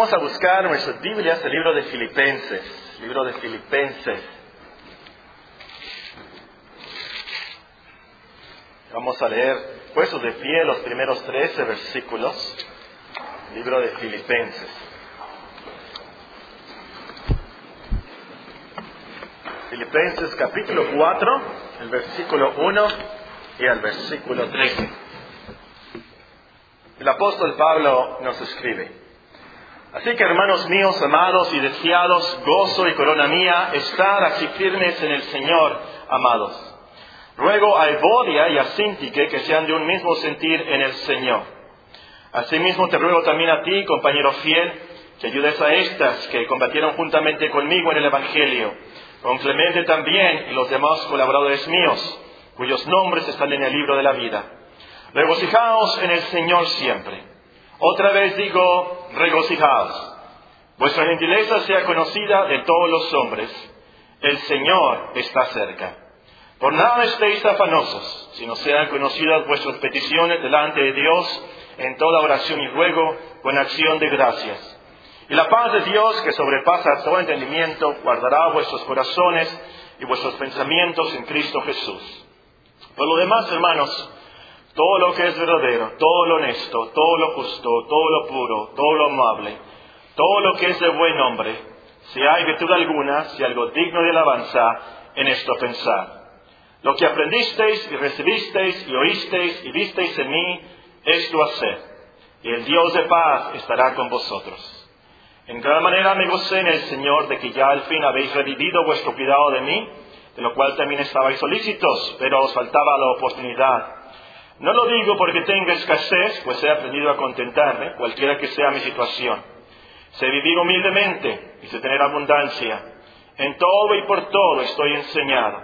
Vamos a buscar nuestras Biblias el libro de Filipenses. Libro de Filipenses. Vamos a leer, puestos de pie, los primeros 13 versículos. Libro de Filipenses. Filipenses capítulo 4, el versículo 1 y el versículo 13. El apóstol Pablo nos escribe. Así que hermanos míos, amados y deseados, gozo y corona mía, estar así firmes en el Señor, amados. Ruego a Evodia y a Sintique que sean de un mismo sentir en el Señor. Asimismo te ruego también a ti, compañero fiel, que ayudes a estas que combatieron juntamente conmigo en el Evangelio, con Clemente también y los demás colaboradores míos, cuyos nombres están en el libro de la vida. Regocijaos en el Señor siempre. Otra vez digo, regocijaos. Vuestra gentileza sea conocida de todos los hombres. El Señor está cerca. Por nada estéis afanosos, sino sean conocidas vuestras peticiones delante de Dios en toda oración y ruego con acción de gracias. Y la paz de Dios, que sobrepasa todo entendimiento, guardará vuestros corazones y vuestros pensamientos en Cristo Jesús. Por lo demás, hermanos, todo lo que es verdadero, todo lo honesto, todo lo justo, todo lo puro, todo lo amable, todo lo que es de buen nombre, si hay virtud alguna, si algo digno de alabanza, en esto pensar. Lo que aprendisteis y recibisteis y oísteis y visteis en mí, esto haced, y el Dios de paz estará con vosotros. En cada manera me gocé en el Señor de que ya al fin habéis revivido vuestro cuidado de mí, de lo cual también estabais solícitos, pero os faltaba la oportunidad. No lo digo porque tenga escasez, pues he aprendido a contentarme, cualquiera que sea mi situación. Sé vivir humildemente y sé tener abundancia. En todo y por todo estoy enseñado.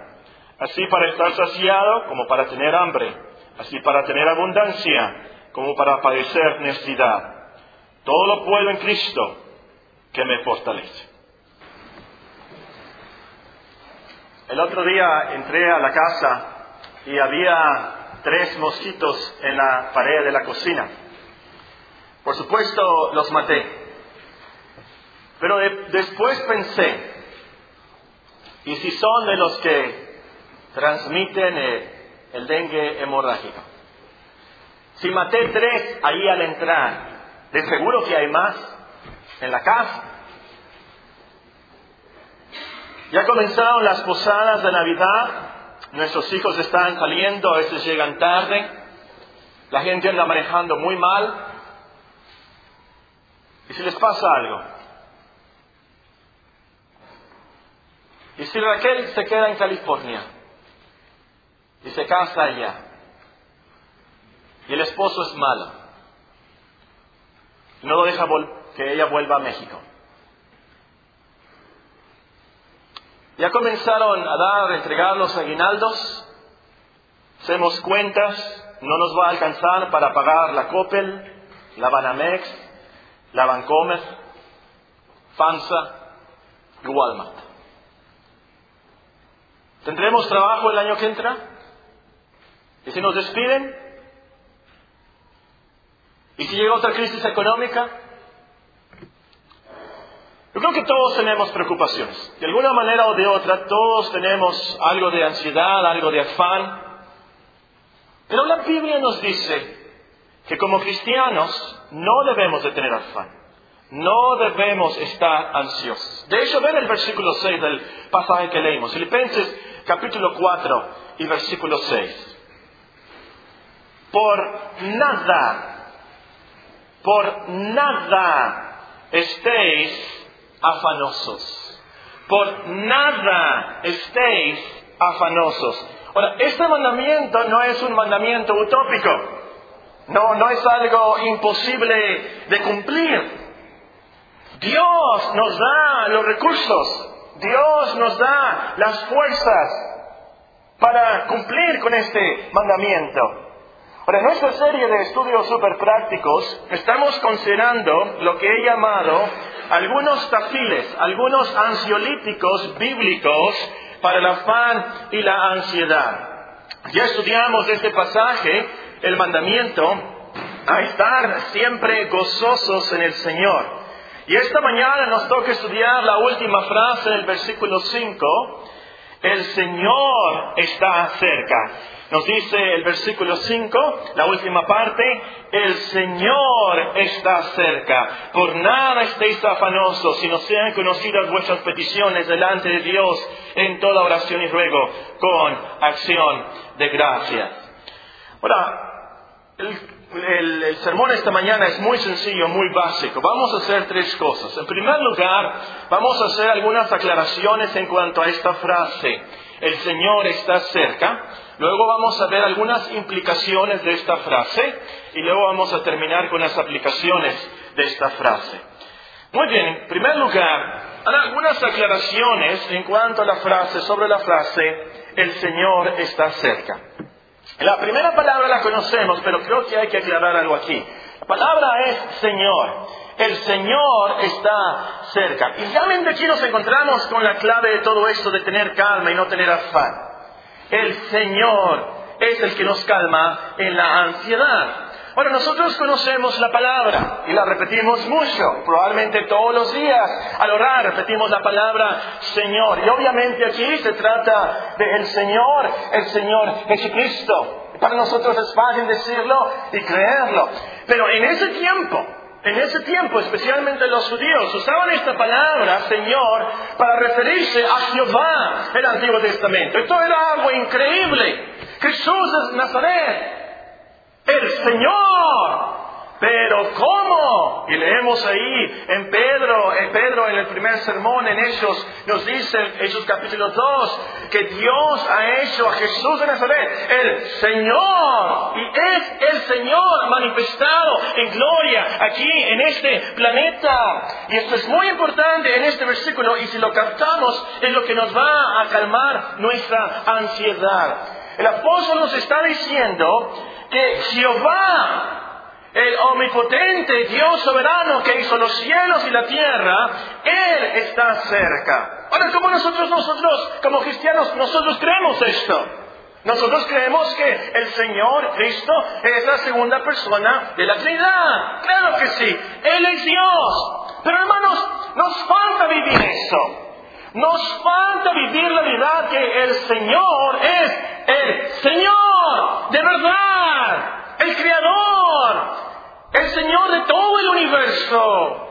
Así para estar saciado como para tener hambre. Así para tener abundancia como para padecer necesidad. Todo lo puedo en Cristo que me fortalece. El otro día entré a la casa y había tres mosquitos en la pared de la cocina. Por supuesto, los maté. Pero después pensé, ¿y si son de los que transmiten el dengue hemorrágico? Si maté tres ahí al entrar, de seguro que hay más en la casa. Ya comenzaron las posadas de Navidad Nuestros hijos están saliendo, a veces llegan tarde. La gente anda manejando muy mal. ¿Y si les pasa algo? ¿Y si Raquel se queda en California y se casa allá? Y el esposo es malo. No lo deja que ella vuelva a México. Ya comenzaron a dar, a entregar los aguinaldos. Hacemos cuentas, no nos va a alcanzar para pagar la Coppel, la Banamex, la Bancomer, FAMSA y Walmart. ¿Tendremos trabajo el año que entra? ¿Y si nos despiden? ¿Y si llega otra crisis económica? Yo creo que todos tenemos preocupaciones. De alguna manera o de otra, todos tenemos algo de ansiedad, algo de afán. Pero la Biblia nos dice que como cristianos no debemos de tener afán. No debemos estar ansiosos. De hecho, ven el versículo 6 del pasaje que leímos. Filipenses capítulo 4 y versículo 6. Por nada, por nada estéis afanosos. Por nada estéis afanosos. Ahora, este mandamiento no es un mandamiento utópico. No, no es algo imposible de cumplir. Dios nos da los recursos. Dios nos da las fuerzas para cumplir con este mandamiento. En nuestra serie de estudios super prácticos estamos considerando lo que he llamado algunos tafiles, algunos ansiolíticos bíblicos para el afán y la ansiedad. Ya estudiamos este pasaje el mandamiento a estar siempre gozosos en el Señor. Y esta mañana nos toca estudiar la última frase del versículo 5. El Señor está cerca. Nos dice el versículo 5, la última parte, el Señor está cerca. Por nada estéis afanosos, sino sean conocidas vuestras peticiones delante de Dios en toda oración y ruego, con acción de gracias. Ahora, el, el, sermón esta mañana es muy sencillo, muy básico. Vamos a hacer tres cosas. En primer lugar, vamos a hacer algunas aclaraciones en cuanto a esta frase. El Señor está cerca. Luego vamos a ver algunas implicaciones de esta frase y luego vamos a terminar con las aplicaciones de esta frase. Muy bien, en primer lugar, algunas aclaraciones en cuanto a la frase, sobre la frase, el Señor está cerca. La primera palabra la conocemos, pero creo que hay que aclarar algo aquí. La palabra es Señor. El Señor está cerca. Y realmente aquí nos encontramos con la clave de todo esto de tener calma y no tener afán. El Señor es el que nos calma en la ansiedad. Bueno, nosotros conocemos la palabra y la repetimos mucho, probablemente todos los días. Al orar repetimos la palabra Señor. Y obviamente aquí se trata del Señor, el Señor Jesucristo. Para nosotros es fácil decirlo y creerlo. Pero en ese tiempo, en ese tiempo, especialmente los judíos, usaban esta palabra, Señor, para referirse a Jehová el Antiguo Testamento. Esto era algo increíble. Jesús es Nazaret, el Señor, pero ¿cómo? Y leemos ahí en Pedro, en Pedro en el primer sermón, en Hechos, nos dice, Hechos capítulo 2, que Dios ha hecho a Jesús de Nazaret el Señor. Y es el Señor manifestado en gloria aquí en este planeta. Y esto es muy importante en este versículo y si lo captamos es lo que nos va a calmar nuestra ansiedad. El apóstol nos está diciendo que Jehová el omnipotente Dios soberano que hizo los cielos y la tierra, Él está cerca. Ahora, como nosotros, nosotros, como cristianos, nosotros creemos esto. Nosotros creemos que el Señor Cristo es la segunda persona de la Trinidad. Claro que sí, Él es Dios. Pero hermanos, nos falta vivir eso. Nos falta vivir la verdad que el Señor es el Señor, de verdad, el Creador, el Señor de todo el universo.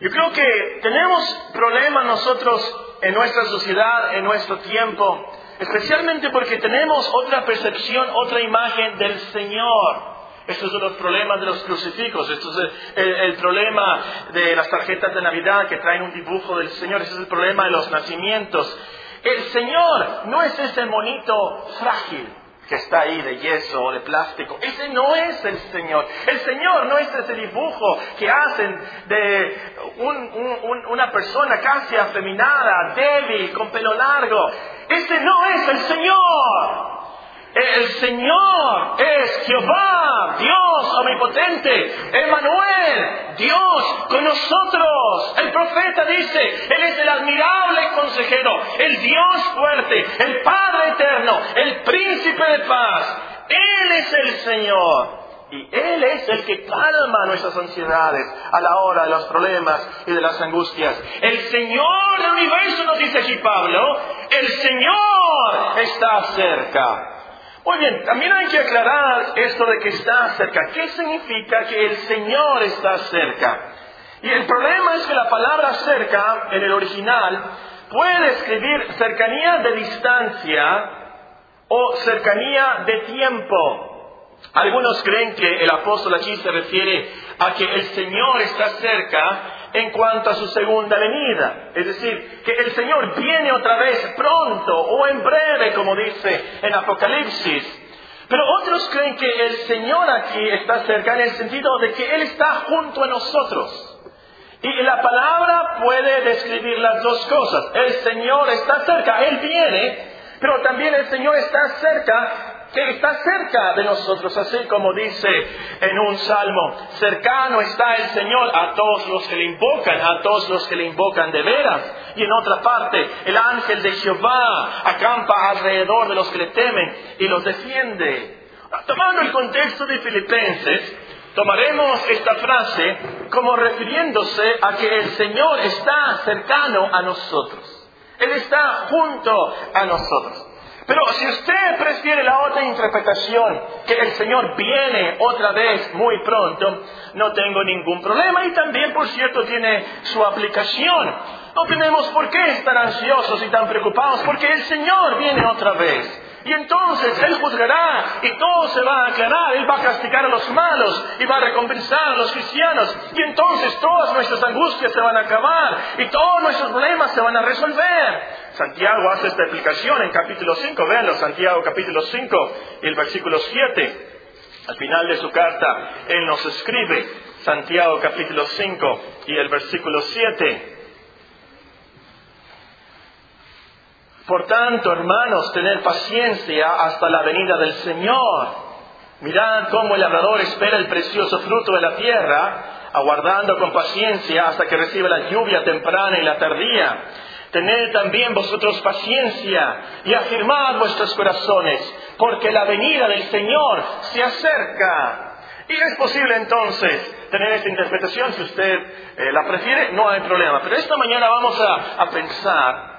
Yo creo que tenemos problemas nosotros en nuestra sociedad, en nuestro tiempo, especialmente porque tenemos otra percepción, otra imagen del Señor. Estos son los problemas de los crucifijos, esto es el, problema de las tarjetas de Navidad que traen un dibujo del Señor, ese es el problema de los nacimientos. El Señor no es ese monito frágil, que está ahí de yeso o de plástico. Ese no es el Señor. El Señor no es ese dibujo que hacen de una persona casi afeminada, débil, con pelo largo. Ese no es el Señor. El Señor es Jehová, Dios omnipotente, Emmanuel, Dios con nosotros. El profeta dice, Él es el admirable consejero, el Dios fuerte, el Padre eterno, el príncipe de paz. Él es el Señor. Y Él es el que calma nuestras ansiedades a la hora de los problemas y de las angustias. El Señor del universo, nos dice aquí Pablo, el Señor está cerca. Muy bien, también hay que aclarar esto de que está cerca. ¿Qué significa que el Señor está cerca? Y el problema es que la palabra cerca, en el original, puede describir cercanía de distancia o cercanía de tiempo. Algunos creen que el apóstol aquí se refiere a que el Señor está cerca en cuanto a su segunda venida. Es decir, que el Señor viene otra vez pronto o en breve, como dice en Apocalipsis. Pero otros creen que el Señor aquí está cerca en el sentido de que Él está junto a nosotros. Y la palabra puede describir las dos cosas. El Señor está cerca, Él viene, pero también el Señor está cerca que está cerca de nosotros, así como dice en un salmo, cercano está el Señor a todos los que le invocan, a todos los que le invocan de veras. Y en otra parte, el ángel de Jehová acampa alrededor de los que le temen y los defiende. Tomando el contexto de Filipenses, tomaremos esta frase como refiriéndose a que el Señor está cercano a nosotros. Él está junto a nosotros. Pero si usted prefiere la otra interpretación, que el Señor viene otra vez muy pronto, no tengo ningún problema y también, por cierto, tiene su aplicación. No tenemos por qué estar ansiosos y tan preocupados, porque el Señor viene otra vez. Y entonces Él juzgará y todo se va a aclarar. Él va a castigar a los malos y va a recompensar a los cristianos. Y entonces todas nuestras angustias se van a acabar y todos nuestros problemas se van a resolver. Santiago hace esta explicación en capítulo 5. Véanlo, Santiago capítulo 5 y el versículo 7. Al final de su carta, Él nos escribe, Santiago capítulo 5 y el versículo 7. Por tanto, hermanos, tener paciencia hasta la venida del Señor. Mirad cómo el labrador espera el precioso fruto de la tierra, aguardando con paciencia hasta que reciba la lluvia temprana y la tardía. Tened también vosotros paciencia y afirmad vuestros corazones, porque la venida del Señor se acerca. Y es posible entonces tener esta interpretación, si usted eh, la prefiere, no hay problema. Pero esta mañana vamos a, a pensar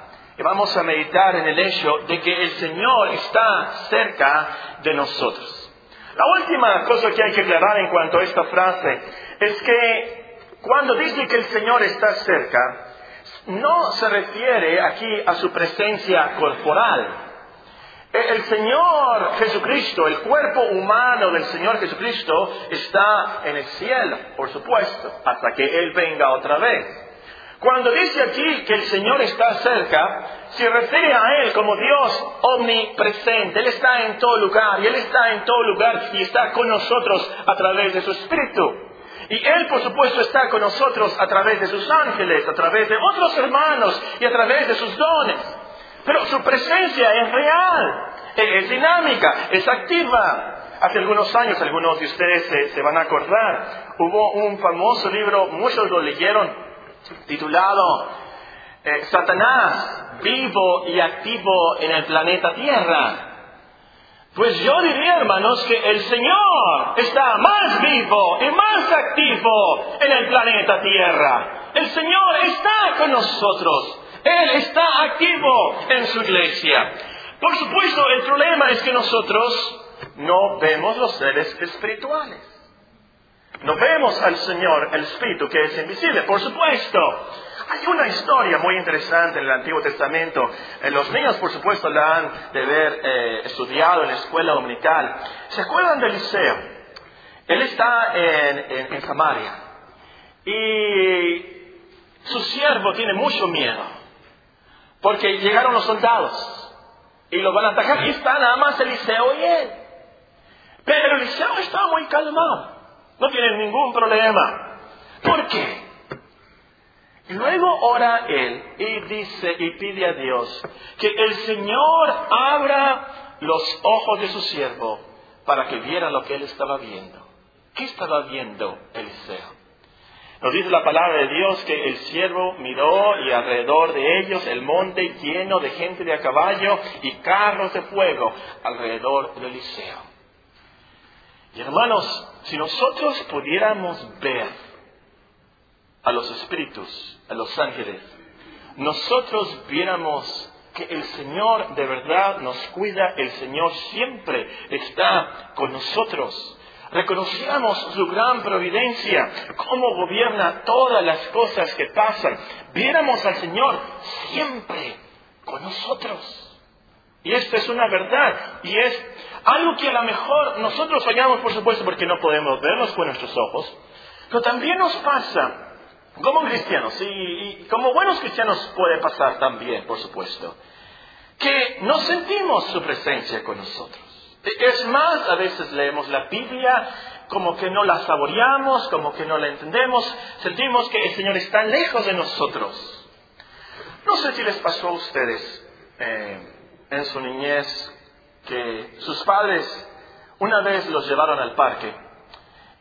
vamos a meditar en el hecho de que el Señor está cerca de nosotros. La última cosa que hay que aclarar en cuanto a esta frase es que cuando dice que el Señor está cerca, no se refiere aquí a su presencia corporal. El Señor Jesucristo, el cuerpo humano del Señor Jesucristo está en el cielo, por supuesto, hasta que Él venga otra vez. Cuando dice aquí que el Señor está cerca, se refiere a Él como Dios omnipresente. Él está en todo lugar y Él está en todo lugar y está con nosotros a través de su Espíritu. Y Él, por supuesto, está con nosotros a través de sus ángeles, a través de otros hermanos y a través de sus dones. Pero su presencia es real, es dinámica, es activa. Hace algunos años, algunos de ustedes se, van a acordar, hubo un famoso libro, muchos lo leyeron, titulado eh, Satanás vivo y activo en el planeta Tierra. Pues yo diría, hermanos, que el Señor está más vivo y más activo en el planeta Tierra. El Señor está con nosotros. Él está activo en su iglesia. Por supuesto, el problema es que nosotros no vemos los seres espirituales. No vemos al Señor, el Espíritu, que es invisible, por supuesto. Hay una historia muy interesante en el Antiguo Testamento. Eh, los niños, por supuesto, la han de haber eh, estudiado en la escuela dominical. ¿Se acuerdan de Eliseo? Él está en, en Samaria. Y su siervo tiene mucho miedo. Porque llegaron los soldados. Y lo van a atacar. Y está nada más Eliseo y él. Pero Eliseo está muy calmado. No tienen ningún problema. ¿Por qué? Luego ora él y dice y pide a Dios que el Señor abra los ojos de su siervo para que viera lo que él estaba viendo. ¿Qué estaba viendo Eliseo? Nos dice la palabra de Dios que el siervo miró y alrededor de ellos el monte lleno de gente de a caballo y carros de fuego alrededor de Eliseo. Y hermanos, si nosotros pudiéramos ver a los espíritus, a los ángeles, nosotros viéramos que el Señor de verdad nos cuida, el Señor siempre está con nosotros. Reconociéramos su gran providencia, cómo gobierna todas las cosas que pasan. Viéramos al Señor siempre con nosotros. Y esta es una verdad. Y es algo que a lo mejor nosotros fallamos, por supuesto, porque no podemos verlos con nuestros ojos. Pero también nos pasa, como cristianos, y, como buenos cristianos puede pasar también, por supuesto, que no sentimos su presencia con nosotros. Es más, a veces leemos la Biblia como que no la saboreamos, como que no la entendemos, sentimos que el Señor está lejos de nosotros. No sé si les pasó a ustedes. Eh, en su niñez que sus padres una vez los llevaron al parque.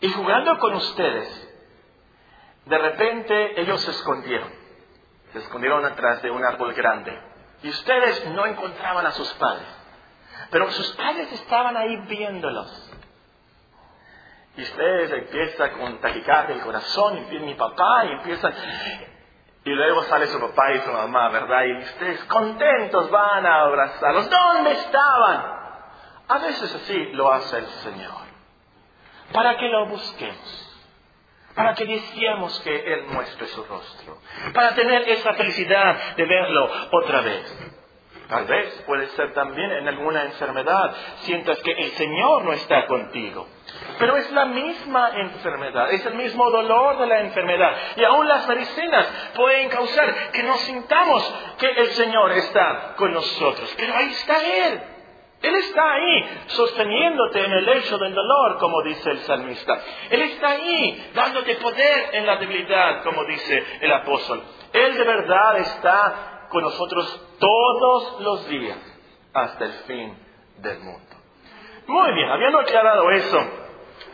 Y jugando con ustedes, de repente ellos se escondieron, se escondieron atrás de un árbol grande. Y ustedes no encontraban a sus padres, pero sus padres estaban ahí viéndolos. Y ustedes empiezan con taquicardia el corazón, y mi papá, y empiezan... Y luego sale su papá y su mamá, ¿verdad? Y ustedes contentos van a abrazarlos. ¿Dónde estaban? A veces así lo hace el Señor. Para que lo busquemos. Para que deseemos que Él muestre su rostro. Para tener esa felicidad de verlo otra vez. Tal vez puede ser también en alguna enfermedad. Sientas que el Señor no está contigo. Pero es la misma enfermedad, es el mismo dolor de la enfermedad. Y aún las medicinas pueden causar que no sintamos que el Señor está con nosotros. Pero ahí está Él. Él está ahí sosteniéndote en el lecho del dolor, como dice el salmista. Él está ahí dándote poder en la debilidad, como dice el apóstol. Él de verdad está con nosotros todos los días hasta el fin del mundo. Muy bien, habiendo aclarado eso,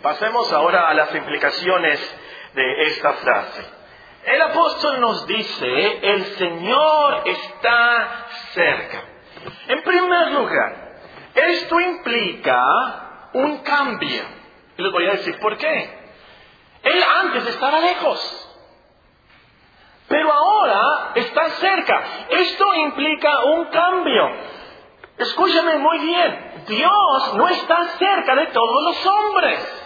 pasemos ahora a las implicaciones de esta frase. El apóstol nos dice, el Señor está cerca. En primer lugar, esto implica un cambio. Y les voy a decir por qué. Él antes estaba lejos. Pero ahora está cerca. Esto implica un cambio. Escúchame muy bien. Dios no está cerca de todos los hombres.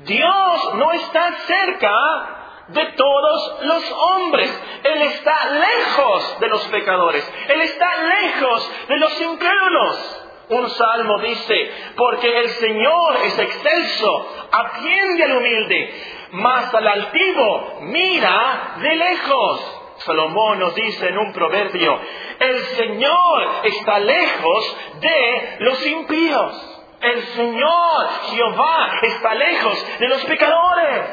Dios no está cerca de todos los hombres. Él está lejos de los pecadores. Él está lejos de los incrédulos. Un salmo dice, porque el Señor es excelso, atiende al humilde, mas al altivo mira de lejos. Salomón nos dice en un proverbio, el Señor está lejos de los impíos. El Señor, Jehová, está lejos de los pecadores.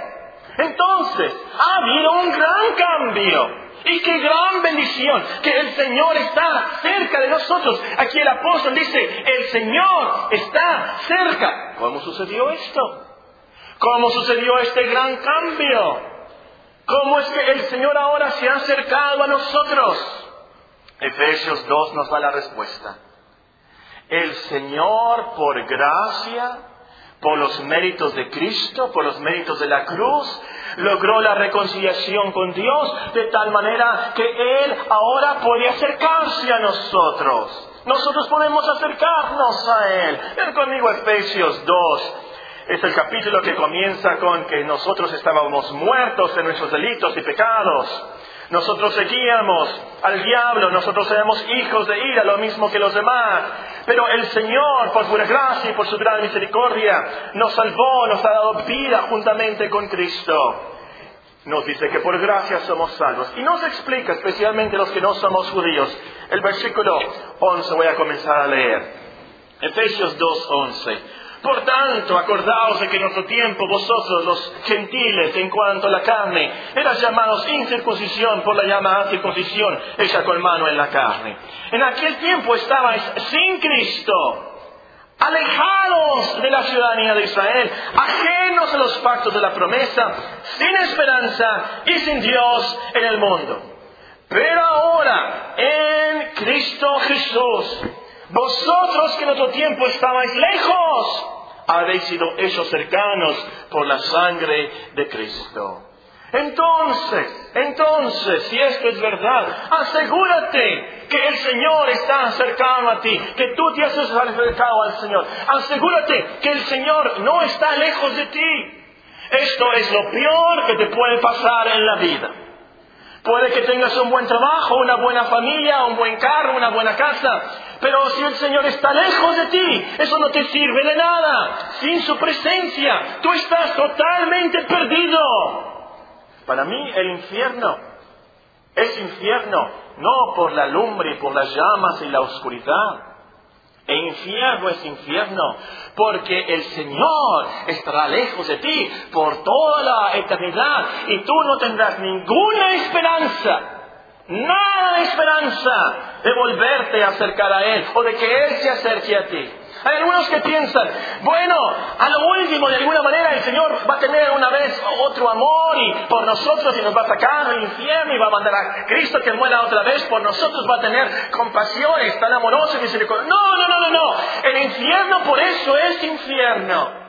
Entonces, ha habido un gran cambio. Y qué gran bendición que el Señor está cerca de nosotros. Aquí el apóstol dice, el Señor está cerca. ¿Cómo sucedió esto? ¿Cómo sucedió este gran cambio? ¿Cómo es que el Señor ahora se ha acercado a nosotros? Efesios 2 nos da la respuesta. El Señor, por gracia, por los méritos de Cristo, por los méritos de la cruz, logró la reconciliación con Dios de tal manera que Él ahora puede acercarse a nosotros. Nosotros podemos acercarnos a Él. Ven conmigo Efesios 2, es el capítulo que comienza con que nosotros estábamos muertos en nuestros delitos y pecados. Nosotros seguíamos al diablo, nosotros éramos hijos de ira, lo mismo que los demás. Pero el Señor, por pura gracia y por su gran misericordia, nos salvó, nos ha dado vida juntamente con Cristo. Nos dice que por gracia somos salvos. Y nos explica, especialmente los que no somos judíos, el versículo 11 voy a comenzar a leer. Efesios 2, 11. Por tanto, acordaos de que en nuestro tiempo vosotros, los gentiles, en cuanto a la carne, eras llamados incircuncisión por la llamada circuncisión hecha con mano en la carne. En aquel tiempo estabais sin Cristo, alejados de la ciudadanía de Israel, ajenos a los pactos de la promesa, sin esperanza y sin Dios en el mundo. Pero ahora, en Cristo Jesús, vosotros que en otro tiempo estabais lejos, habéis sido hechos cercanos por la sangre de Cristo. Entonces, entonces, si esto es verdad, asegúrate que el Señor está cercano a ti, que tú te has acercado al Señor. Asegúrate que el Señor no está lejos de ti. Esto es lo peor que te puede pasar en la vida. Puede que tengas un buen trabajo, una buena familia, un buen carro, una buena casa, pero si el Señor está lejos de ti, eso no te sirve de nada. Sin su presencia, tú estás totalmente perdido. Para mí el infierno es infierno no por la lumbre por las llamas y la oscuridad. El infierno es infierno porque el Señor estará lejos de ti por toda la eternidad y tú no tendrás ninguna esperanza, nada de esperanza de volverte a acercar a Él o de que Él se acerque a ti. Hay algunos que piensan, bueno, a lo último, de alguna manera, el Señor va a tener una vez otro amor y por nosotros y nos va a sacar del infierno y va a mandar a Cristo que muera otra vez por nosotros, va a tener compasión, es tan amoroso y misericordioso. No, no, no, no, no. El infierno por eso es infierno.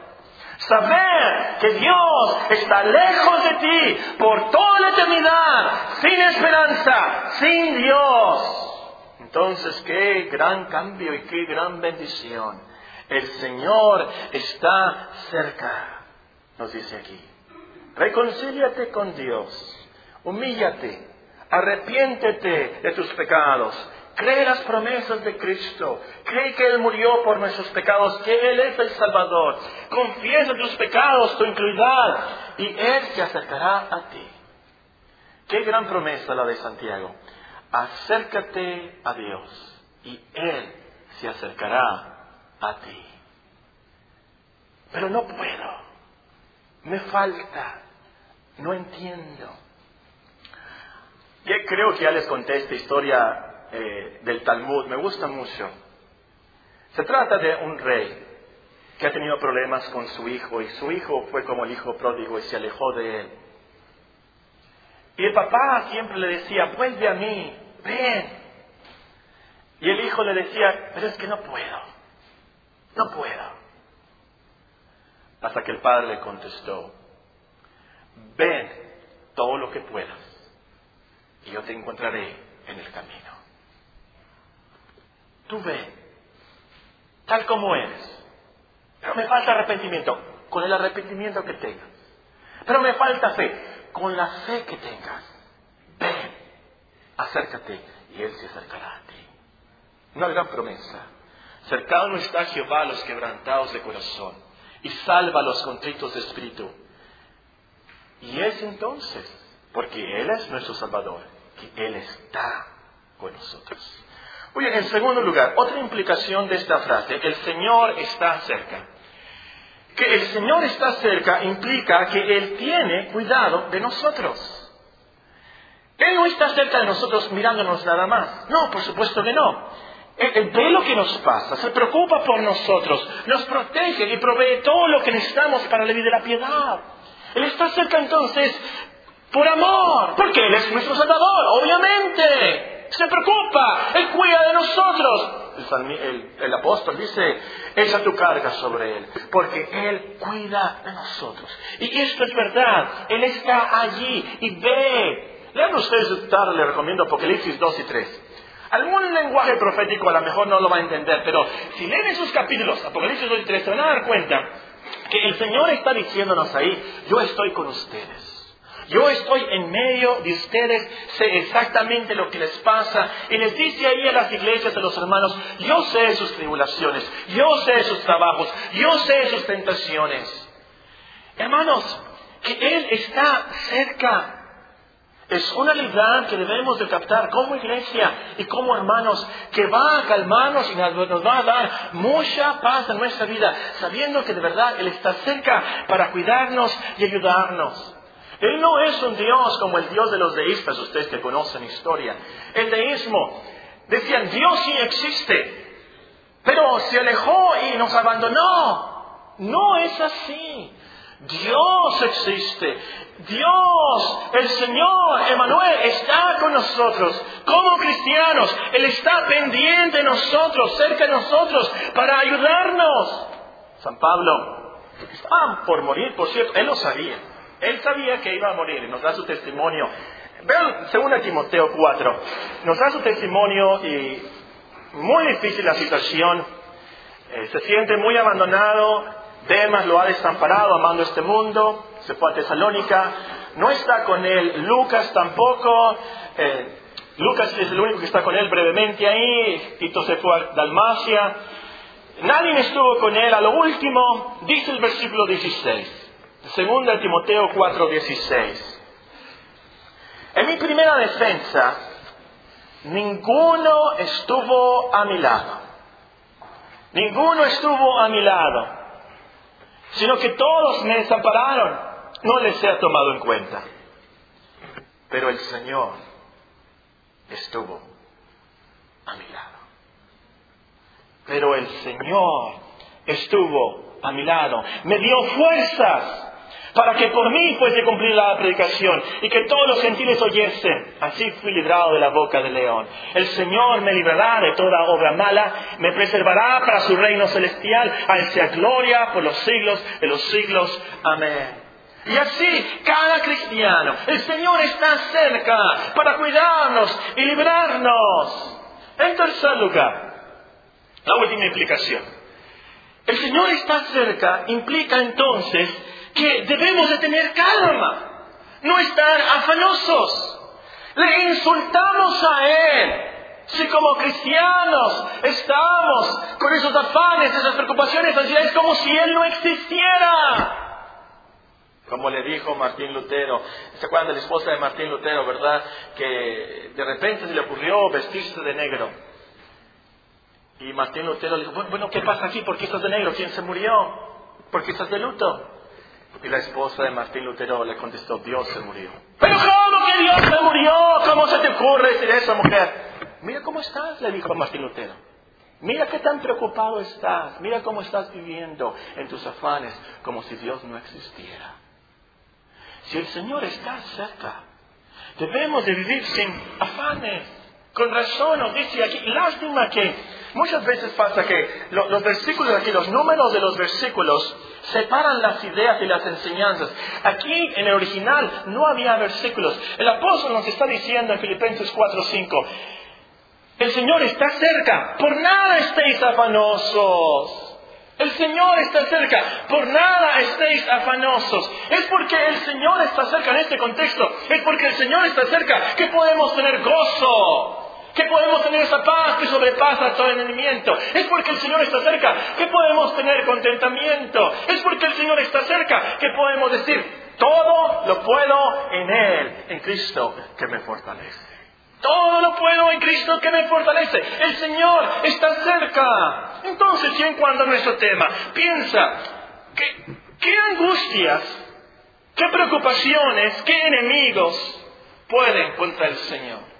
Saber que Dios está lejos de ti por toda la eternidad, sin esperanza, sin Dios. Entonces, qué gran cambio y qué gran bendición. El Señor está cerca, nos dice aquí. Reconcíliate con Dios, humíllate, arrepiéntete de tus pecados, cree las promesas de Cristo, cree que Él murió por nuestros pecados, que Él es el Salvador, confiesa tus pecados, tu incluidad, y Él se acercará a ti. Qué gran promesa la de Santiago. Acércate a Dios y Él se acercará a ti. Pero no puedo, me falta, no entiendo. Yo creo que ya les conté esta historia eh, del Talmud, me gusta mucho. Se trata de un rey que ha tenido problemas con su hijo y su hijo fue como el hijo pródigo y se alejó de él. Y el papá siempre le decía, vuelve a mí, ven. Y el hijo le decía, pero es que no puedo, no puedo. Hasta que el padre le contestó, ven todo lo que puedas y yo te encontraré en el camino. Tú ve, tal como eres. Pero me falta arrepentimiento, con el arrepentimiento que tengas. Pero me falta fe, con la fe que tengas. Ven, acércate y Él se acercará a ti. Una gran promesa. Cercano está Jehová a los quebrantados de corazón y salva a los contritos de espíritu. Y es entonces, porque Él es nuestro Salvador, que Él está con nosotros. Oye, en segundo lugar, otra implicación de esta frase, el Señor está cerca. Que el Señor está cerca implica que Él tiene cuidado de nosotros. Él no está cerca de nosotros mirándonos nada más. No, por supuesto que no. Él, ve lo que nos pasa, se preocupa por nosotros, nos protege y provee todo lo que necesitamos para la vida de la piedad. Él está cerca entonces por amor, porque Él es nuestro Salvador, obviamente se preocupa, Él cuida de nosotros. El, apóstol dice, echa tu carga sobre Él, porque Él cuida de nosotros. Y esto es verdad, Él está allí y ve. Lean ustedes tarde, le recomiendo Apocalipsis 2 y 3. Algún lenguaje profético a lo mejor no lo va a entender, pero si leen esos capítulos, Apocalipsis 2 y 3, se van a dar cuenta que el Señor está diciéndonos ahí, yo estoy con ustedes. Yo estoy en medio de ustedes, sé exactamente lo que les pasa. Y les dice ahí a las iglesias, a los hermanos, yo sé sus tribulaciones, yo sé sus trabajos, yo sé sus tentaciones. Hermanos, que Él está cerca. Es una realidad que debemos de captar como iglesia y como hermanos, que va a calmarnos y nos va a dar mucha paz en nuestra vida, sabiendo que de verdad Él está cerca para cuidarnos y ayudarnos. Él no es un Dios como el Dios de los deístas, ustedes que conocen historia. El deísmo, decían, Dios sí existe, pero se alejó y nos abandonó. No es así. Dios existe. Dios, el Señor, Emanuel, está con nosotros. Como cristianos, Él está pendiente de nosotros, cerca de nosotros, para ayudarnos. San Pablo, estaba por morir, por cierto, Él lo sabía. Él sabía que iba a morir y nos da su testimonio. Vean 2 Timoteo 4. Nos da su testimonio y muy difícil la situación. Eh, se siente muy abandonado. Demas lo ha desamparado amando este mundo. Se fue a Tesalónica. No está con él. Lucas tampoco. Eh, Lucas es el único que está con él brevemente ahí. Tito se fue a Dalmacia. Nadie estuvo con él. A lo último, dice el versículo 16. Segunda Timoteo 4:16. En mi primera defensa, ninguno estuvo a mi lado. Ninguno estuvo a mi lado, sino que todos me desampararon. No les he tomado en cuenta. Pero el Señor estuvo a mi lado. Pero el Señor estuvo a mi lado. Me dio fuerzas para que por mí fuese cumplir la predicación y que todos los gentiles oyesen. Así fui librado de la boca del león. El Señor me librará de toda obra mala, me preservará para su reino celestial, a él sea gloria por los siglos de los siglos. Amén. Y así, cada cristiano, el Señor está cerca para cuidarnos y librarnos. En tercer lugar, la última implicación. El Señor está cerca implica entonces que debemos de tener calma, no estar afanosos. Le insultamos a Él. Si como cristianos estamos con esos afanes, esas preocupaciones, es como si Él no existiera. Como le dijo Martín Lutero, ¿se acuerdan de la esposa de Martín Lutero, verdad? Que de repente se le ocurrió vestirse de negro. Y Martín Lutero le dijo, bueno, ¿qué pasa aquí? ¿Por qué estás de negro? ¿Quién se murió? ¿Por qué estás de luto? Y la esposa de Martín Lutero le contestó, Dios se murió. ¿Pero cómo que Dios se murió? ¿Cómo se te ocurre decir eso, mujer? Mira cómo estás, le dijo Martín Lutero. Mira qué tan preocupado estás. Mira cómo estás viviendo en tus afanes como si Dios no existiera. Si el Señor está cerca, debemos de vivir sin afanes. Con razón nos dice aquí, lástima que muchas veces pasa que los versículos aquí, los números de los versículos, separan las ideas y las enseñanzas. Aquí en el original no había versículos. El apóstol nos está diciendo en Filipenses 4:5, el Señor está cerca, por nada estéis afanosos. El Señor está cerca, por nada estéis afanosos. Es porque el Señor está cerca en este contexto, es porque el Señor está cerca que podemos tener gozo que podemos tener esa paz que sobrepasa todo entendimiento. Es porque el Señor está cerca que podemos tener contentamiento. Es porque el Señor está cerca que podemos decir, todo lo puedo en Él, en Cristo que me fortalece. Todo lo puedo en Cristo que me fortalece. El Señor está cerca. Entonces, y en cuanto a nuestro tema, piensa, ¿qué, angustias, qué preocupaciones, qué enemigos pueden contra el Señor?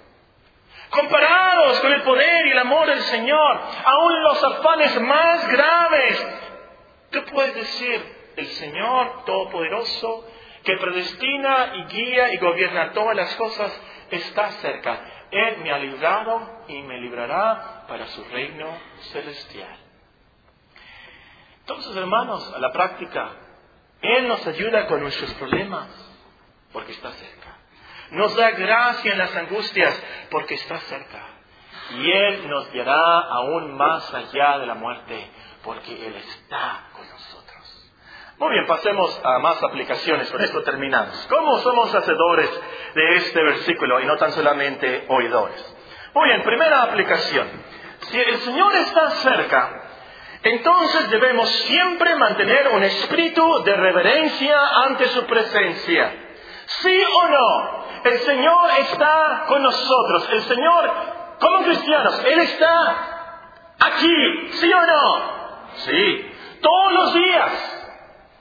Comparados con el poder y el amor del Señor, aún los afanes más graves. ¿Qué puedes decir? El Señor Todopoderoso, que predestina y guía y gobierna todas las cosas, está cerca. Él me ha librado y me librará para su reino celestial. Entonces, hermanos, a la práctica, Él nos ayuda con nuestros problemas porque está cerca. Nos da gracia en las angustias porque está cerca. Y Él nos guiará aún más allá de la muerte porque Él está con nosotros. Muy bien, pasemos a más aplicaciones. Con esto terminamos. ¿Cómo somos hacedores de este versículo y no tan solamente oidores? Muy bien, primera aplicación. Si el Señor está cerca, entonces debemos siempre mantener un espíritu de reverencia ante su presencia. ¿Sí o no? El Señor está con nosotros. El Señor, como cristianos, Él está aquí, ¿sí o no? Sí, todos los días.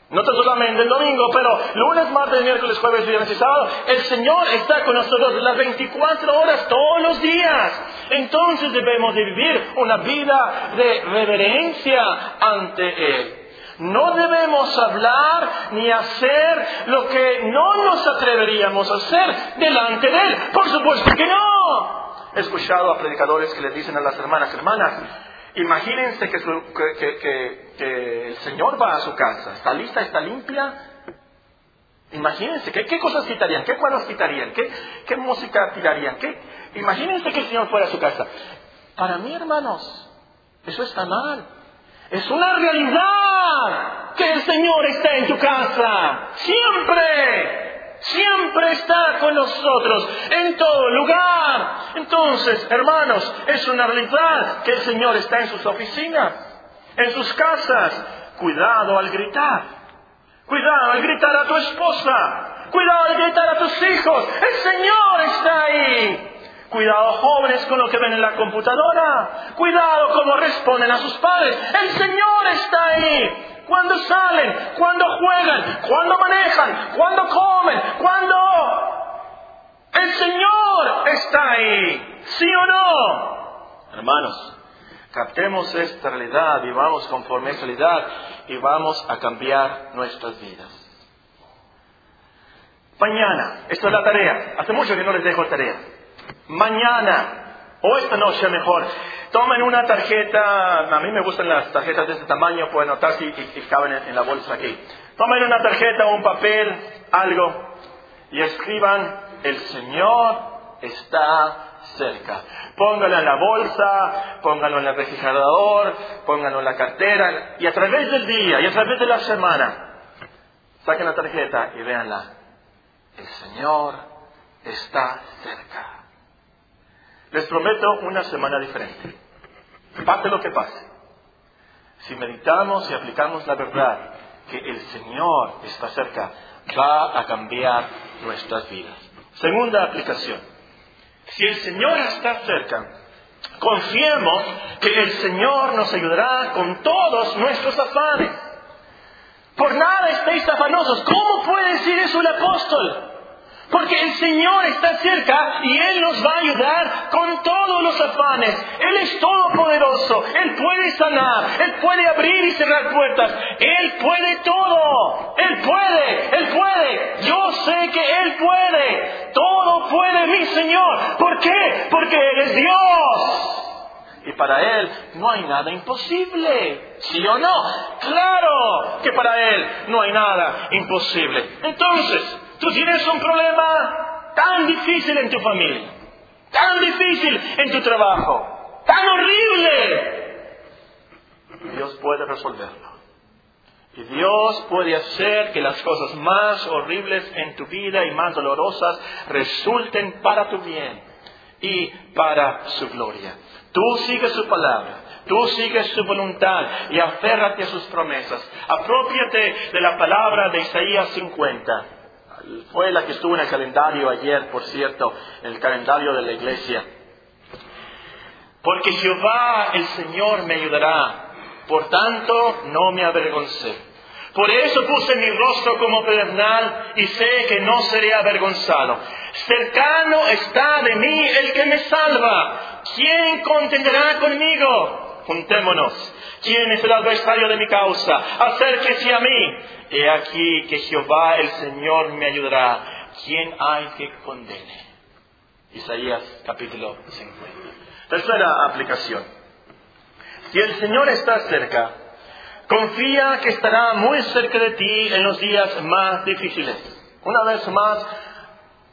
No solamente el domingo, pero lunes, martes, miércoles, jueves, viernes y sábado. El Señor está con nosotros las 24 horas, todos los días. Entonces debemos de vivir una vida de reverencia ante Él. No debemos hablar ni hacer lo que no nos atreveríamos a hacer delante de Él. Por supuesto que no. He escuchado a predicadores que le dicen a las hermanas, hermanas, imagínense que, el Señor va a su casa, está lista, está limpia. Imagínense, ¿qué, cosas quitarían? ¿Qué cuadros quitarían? ¿Qué, música tirarían? Imagínense que el Señor fuera a su casa. Para mí, hermanos, eso está mal. Es una realidad que el Señor está en tu casa. Siempre, siempre está con nosotros, en todo lugar. Entonces, hermanos, es una realidad que el Señor está en sus oficinas, en sus casas. Cuidado al gritar. Cuidado al gritar a tu esposa. Cuidado al gritar a tus hijos. El Señor está ahí. Cuidado jóvenes con lo que ven en la computadora. Cuidado cómo responden a sus padres. El Señor está ahí. Cuando salen, cuando juegan, cuando manejan, cuando comen, cuando... El Señor está ahí. ¿Sí o no? Hermanos, captemos esta realidad, vivamos conforme a esta realidad y vamos a cambiar nuestras vidas. Mañana, esto es la tarea. Hace mucho que no les dejo tarea. Mañana, o esta noche mejor, tomen una tarjeta, a mí me gustan las tarjetas de este tamaño, pueden notar si, caben en, la bolsa aquí. Tomen una tarjeta un papel, algo, y escriban, el Señor está cerca. Pónganlo en la bolsa, pónganlo en el refrigerador, pónganlo en la cartera, y a través del día y a través de la semana, saquen la tarjeta y véanla. El Señor está cerca. Les prometo una semana diferente. Pase lo que pase. Si meditamos y aplicamos la verdad que el Señor está cerca, va a cambiar nuestras vidas. Segunda aplicación. Si el Señor está cerca, confiemos que el Señor nos ayudará con todos nuestros afanes. Por nada estéis afanosos. ¿Cómo puede decir eso el apóstol? Porque el Señor está cerca y Él nos va a ayudar con todos los afanes. Él es todopoderoso. Él puede sanar. Él puede abrir y cerrar puertas. Él puede todo. Él puede. Él puede. Yo sé que Él puede. Todo puede mi Señor. ¿Por qué? Porque Él es Dios. Y para Él no hay nada imposible. ¿Sí o no? Claro que para Él no hay nada imposible. Entonces, Tú tienes un problema tan difícil en tu familia, tan difícil en tu trabajo, tan horrible. Dios puede resolverlo. Y Dios puede hacer que las cosas más horribles en tu vida y más dolorosas resulten para tu bien y para su gloria. Tú sigues su palabra, tú sigues su voluntad y aférrate a sus promesas. Apropiate de la palabra de Isaías 50 fue la que estuvo en el calendario ayer, por cierto, en el calendario de la iglesia. Porque Jehová el Señor me ayudará, por tanto no me avergoncé. Por eso puse mi rostro como pedernal y sé que no seré avergonzado. Cercano está de mí el que me salva. ¿Quién contenderá conmigo? Juntémonos. ¿Quién es el adversario de mi causa? Acérquese a mí. He aquí que Jehová el Señor me ayudará. ¿Quién hay que condene? Isaías capítulo 50. Tercera aplicación. Si el Señor está cerca, confía que estará muy cerca de ti en los días más difíciles. Una vez más,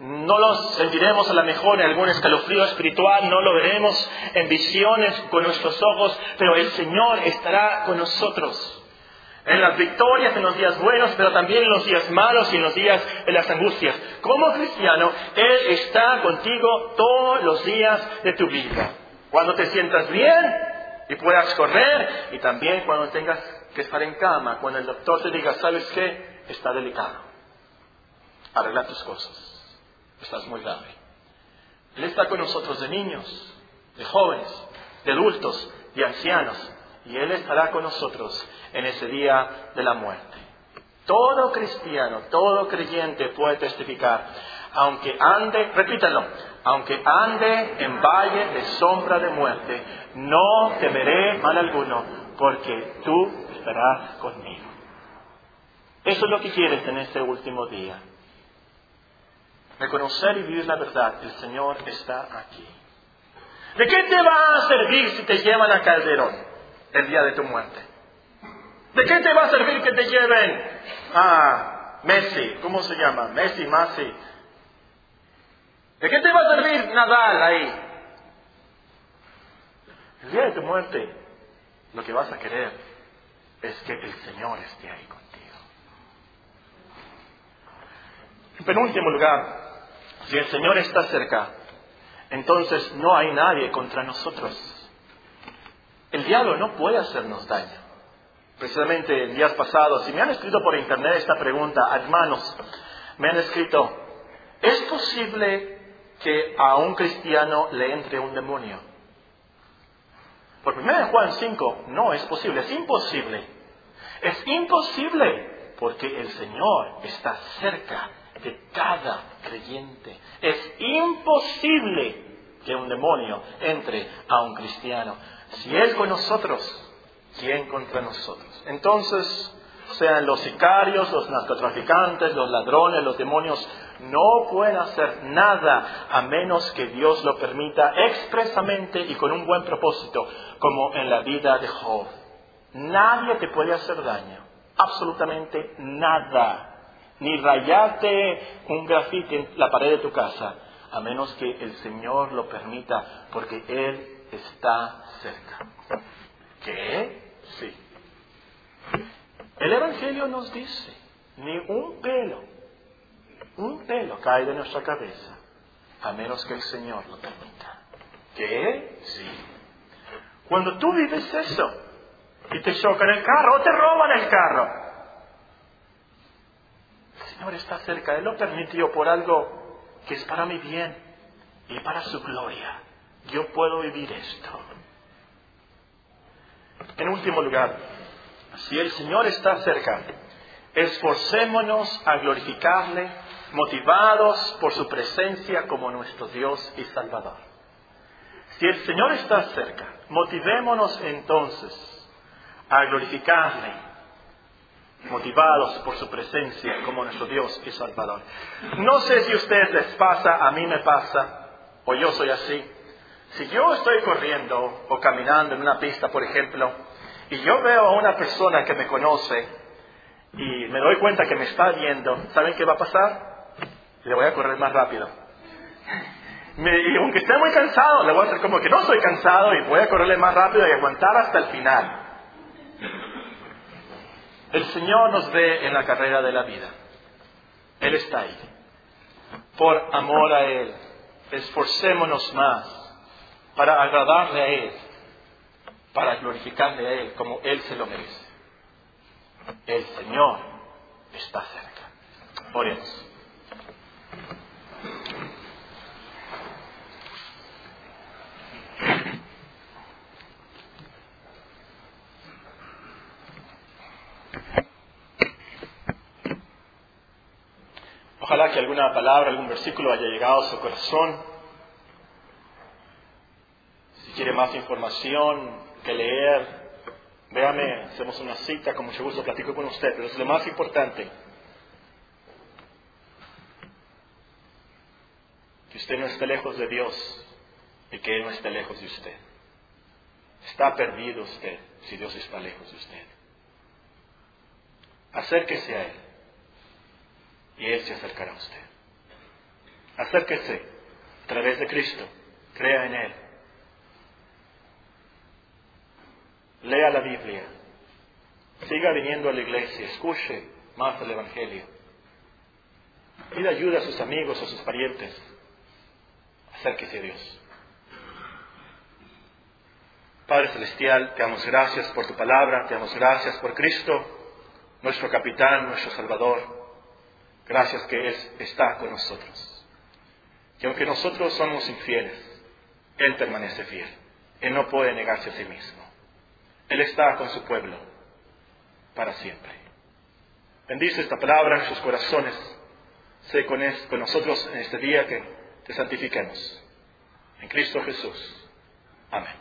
no lo sentiremos a lo mejor en algún escalofrío espiritual, no lo veremos en visiones con nuestros ojos, pero el Señor estará con nosotros. En las victorias, en los días buenos, pero también en los días malos y en los días de las angustias. Como cristiano, Él está contigo todos los días de tu vida. Cuando te sientas bien y puedas correr, y también cuando tengas que estar en cama, cuando el doctor te diga, ¿sabes qué? Está delicado. Arregla tus cosas estás muy grave. Él está con nosotros de niños, de jóvenes, de adultos, de ancianos, y Él estará con nosotros en ese día de la muerte. Todo cristiano, todo creyente puede testificar, aunque ande, repítalo, aunque ande en valle de sombra de muerte, no temeré mal alguno, porque tú estarás conmigo. Eso es lo que quieres en este último día reconocer y vivir la verdad, el Señor está aquí. ¿De qué te va a servir si te llevan a Calderón el día de tu muerte? ¿De qué te va a servir que te lleven a Messi? ¿Cómo se llama? Messi, Masi. ¿De qué te va a servir Nadal ahí? El día de tu muerte, lo que vas a querer es que el Señor esté ahí contigo. En penúltimo lugar, si el Señor está cerca, entonces no hay nadie contra nosotros. El diablo no puede hacernos daño. Precisamente en días pasados, si me han escrito por internet esta pregunta, hermanos, me han escrito, ¿es posible que a un cristiano le entre un demonio? Por 1 Juan 5, no es posible, es imposible. Es imposible porque el Señor está cerca de cada creyente. Es imposible que un demonio entre a un cristiano. Si Él con nosotros, ¿quién contra nosotros? Entonces, sean los sicarios, los narcotraficantes, los ladrones, los demonios, no pueden hacer nada a menos que Dios lo permita expresamente y con un buen propósito, como en la vida de Job. Nadie te puede hacer daño, absolutamente nada, ni rayarte un grafite en la pared de tu casa, a menos que el Señor lo permita, porque Él está cerca. ¿Qué? Sí. El Evangelio nos dice, ni un pelo, un pelo cae de nuestra cabeza, a menos que el Señor lo permita. ¿Qué? Sí. Cuando tú vives eso y te chocan el carro o te roban el carro, Señor está cerca, Él lo permitió por algo que es para mi bien y para su gloria. Yo puedo vivir esto. En último lugar, si el Señor está cerca, esforcémonos a glorificarle, motivados por su presencia como nuestro Dios y Salvador. Si el Señor está cerca, motivémonos entonces a glorificarle, motivados por su presencia como nuestro Dios y Salvador. No sé si a ustedes les pasa, a mí me pasa, o yo soy así. Si yo estoy corriendo o caminando en una pista, por ejemplo, y yo veo a una persona que me conoce y me doy cuenta que me está viendo, ¿saben qué va a pasar? Le voy a correr más rápido. y aunque esté muy cansado, le voy a hacer como que no estoy cansado y voy a correrle más rápido y aguantar hasta el final. El Señor nos ve en la carrera de la vida. Él está ahí. Por amor a Él, esforcémonos más para agradarle a Él para glorificarle a Él como Él se lo merece. El Señor está cerca. Oremos. Ojalá que alguna palabra, algún versículo haya llegado a su corazón. Si quiere más información, que leer. Véame, hacemos una cita, con mucho gusto platico con usted, pero es lo más importante. Que usted no esté lejos de Dios y que Él no esté lejos de usted. Está perdido usted si Dios está lejos de usted. Acérquese a Él y Él se acercará a usted. Acérquese a través de Cristo, crea en Él. Lea la Biblia, siga viniendo a la iglesia, escuche más el Evangelio, pida ayuda a sus amigos, a sus parientes, acérquese a Dios. Padre Celestial, te damos gracias por tu palabra, te damos gracias por Cristo, nuestro capitán, nuestro Salvador. Gracias que Él está con nosotros. Y aunque nosotros somos infieles, Él permanece fiel. Él no puede negarse a sí mismo. Él está con su pueblo para siempre. Bendice esta palabra en sus corazones. Sé con, con nosotros en este día que te santifiquemos. En Cristo Jesús. Amén.